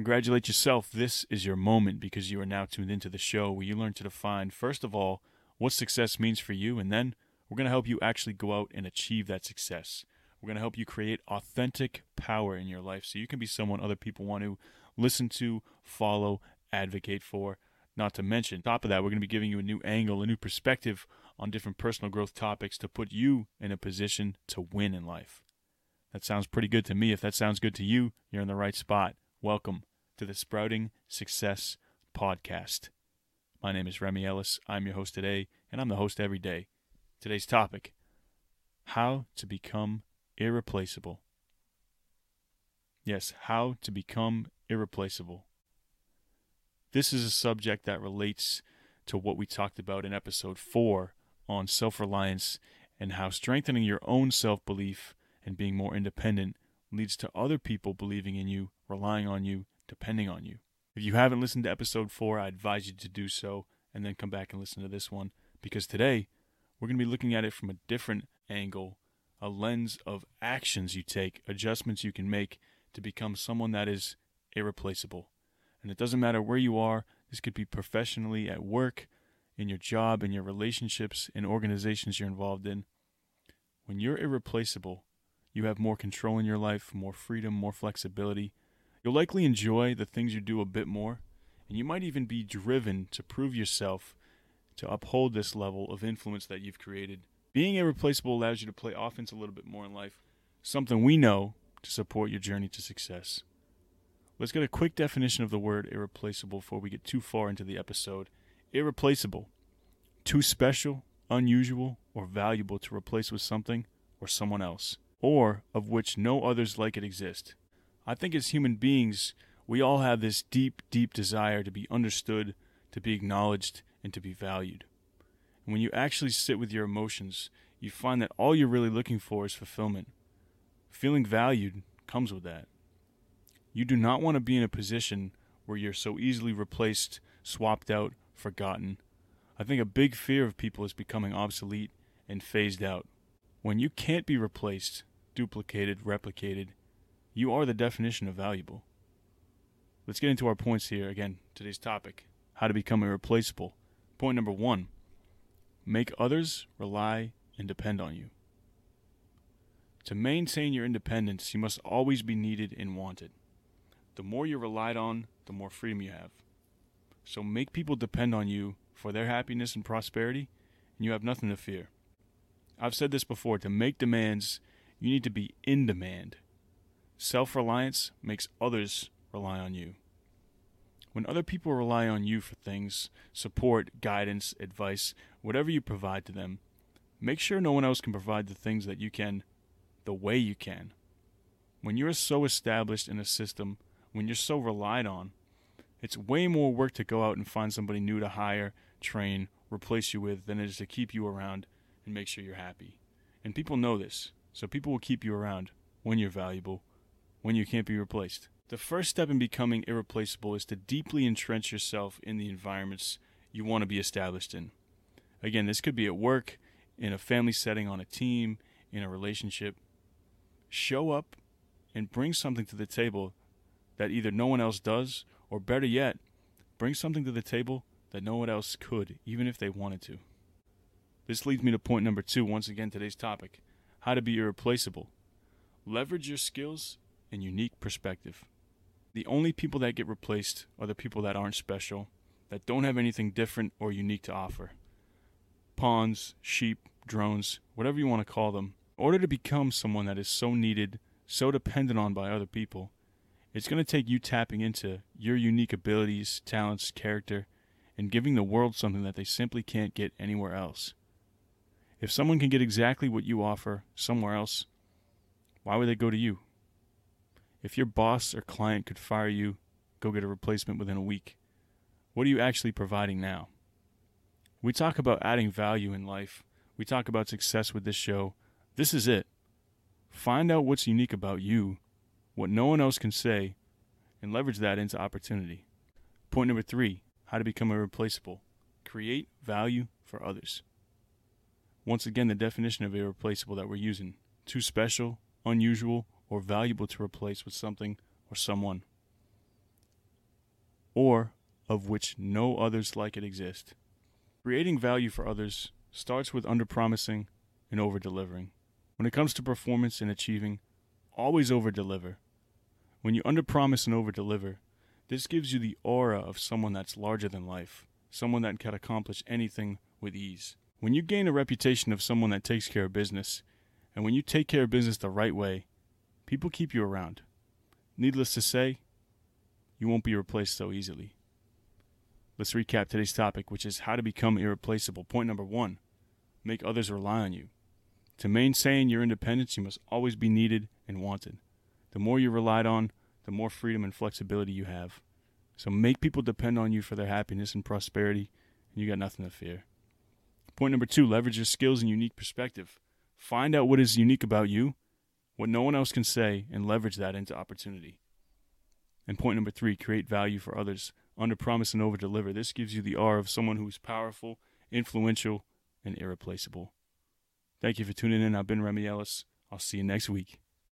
Congratulate yourself. This is your moment because you are now tuned into the show where you learn to define, first of all, what success means for you, and then we're going to help you actually go out and achieve that success. We're going to help you create authentic power in your life so you can be someone other people want to listen to, follow, advocate for. Not to mention, top of that, we're going to be giving you a new angle, a new perspective on different personal growth topics to put you in a position to win in life. That sounds pretty good to me. If that sounds good to you, you're in the right spot. Welcome to the Sprouting Success Podcast. My name is Remy Ellis. I'm your host today, and I'm the host every day. Today's topic How to Become Irreplaceable. Yes, how to become irreplaceable. This is a subject that relates to what we talked about in episode 4 on self reliance and how strengthening your own self belief and being more independent leads to other people believing in you, relying on you, depending on you. If you haven't listened to episode 4, I advise you to do so and then come back and listen to this one because today we're going to be looking at it from a different angle, a lens of actions you take, adjustments you can make to become someone that is irreplaceable. And it doesn't matter where you are, this could be professionally at work, in your job, in your relationships, in organizations you're involved in. When you're irreplaceable, you have more control in your life, more freedom, more flexibility. You'll likely enjoy the things you do a bit more, and you might even be driven to prove yourself to uphold this level of influence that you've created. Being irreplaceable allows you to play offense a little bit more in life, something we know to support your journey to success. Let's get a quick definition of the word irreplaceable before we get too far into the episode. Irreplaceable. Too special, unusual, or valuable to replace with something or someone else, or of which no others like it exist. I think as human beings, we all have this deep, deep desire to be understood, to be acknowledged, and to be valued. And when you actually sit with your emotions, you find that all you're really looking for is fulfillment. Feeling valued comes with that. You do not want to be in a position where you're so easily replaced, swapped out, forgotten. I think a big fear of people is becoming obsolete and phased out. When you can't be replaced, duplicated, replicated, you are the definition of valuable. Let's get into our points here. Again, today's topic how to become irreplaceable. Point number one make others rely and depend on you. To maintain your independence, you must always be needed and wanted. The more you're relied on, the more freedom you have. So make people depend on you for their happiness and prosperity, and you have nothing to fear. I've said this before to make demands, you need to be in demand. Self reliance makes others rely on you. When other people rely on you for things, support, guidance, advice, whatever you provide to them, make sure no one else can provide the things that you can the way you can. When you're so established in a system, when you're so relied on, it's way more work to go out and find somebody new to hire, train, replace you with than it is to keep you around and make sure you're happy. And people know this, so people will keep you around when you're valuable, when you can't be replaced. The first step in becoming irreplaceable is to deeply entrench yourself in the environments you want to be established in. Again, this could be at work, in a family setting, on a team, in a relationship. Show up and bring something to the table that either no one else does, or better yet, bring something to the table that no one else could, even if they wanted to. This leads me to point number two, once again, today's topic how to be irreplaceable. Leverage your skills and unique perspective. The only people that get replaced are the people that aren't special, that don't have anything different or unique to offer. Pawns, sheep, drones, whatever you want to call them. In order to become someone that is so needed, so dependent on by other people, it's going to take you tapping into your unique abilities, talents, character, and giving the world something that they simply can't get anywhere else. If someone can get exactly what you offer somewhere else, why would they go to you? If your boss or client could fire you, go get a replacement within a week, what are you actually providing now? We talk about adding value in life. We talk about success with this show. This is it. Find out what's unique about you what no one else can say, and leverage that into opportunity. Point number three how to become irreplaceable. Create value for others. Once again, the definition of irreplaceable that we're using too special, unusual, or valuable to replace with something or someone. or of which no others like it exist. Creating value for others starts with underpromising and over-delivering. When it comes to performance and achieving, always over-deliver. When you underpromise and over-deliver, this gives you the aura of someone that's larger than life, someone that can accomplish anything with ease. When you gain a reputation of someone that takes care of business, and when you take care of business the right way, people keep you around. Needless to say, you won't be replaced so easily. Let's recap today's topic, which is how to become irreplaceable. Point number one make others rely on you. To maintain your independence, you must always be needed and wanted. The more you're relied on, the more freedom and flexibility you have. So make people depend on you for their happiness and prosperity, and you got nothing to fear. Point number two leverage your skills and unique perspective. Find out what is unique about you, what no one else can say, and leverage that into opportunity. And point number three create value for others. Under promise and over deliver. This gives you the R of someone who is powerful, influential, and irreplaceable. Thank you for tuning in. I've been Remy Ellis. I'll see you next week.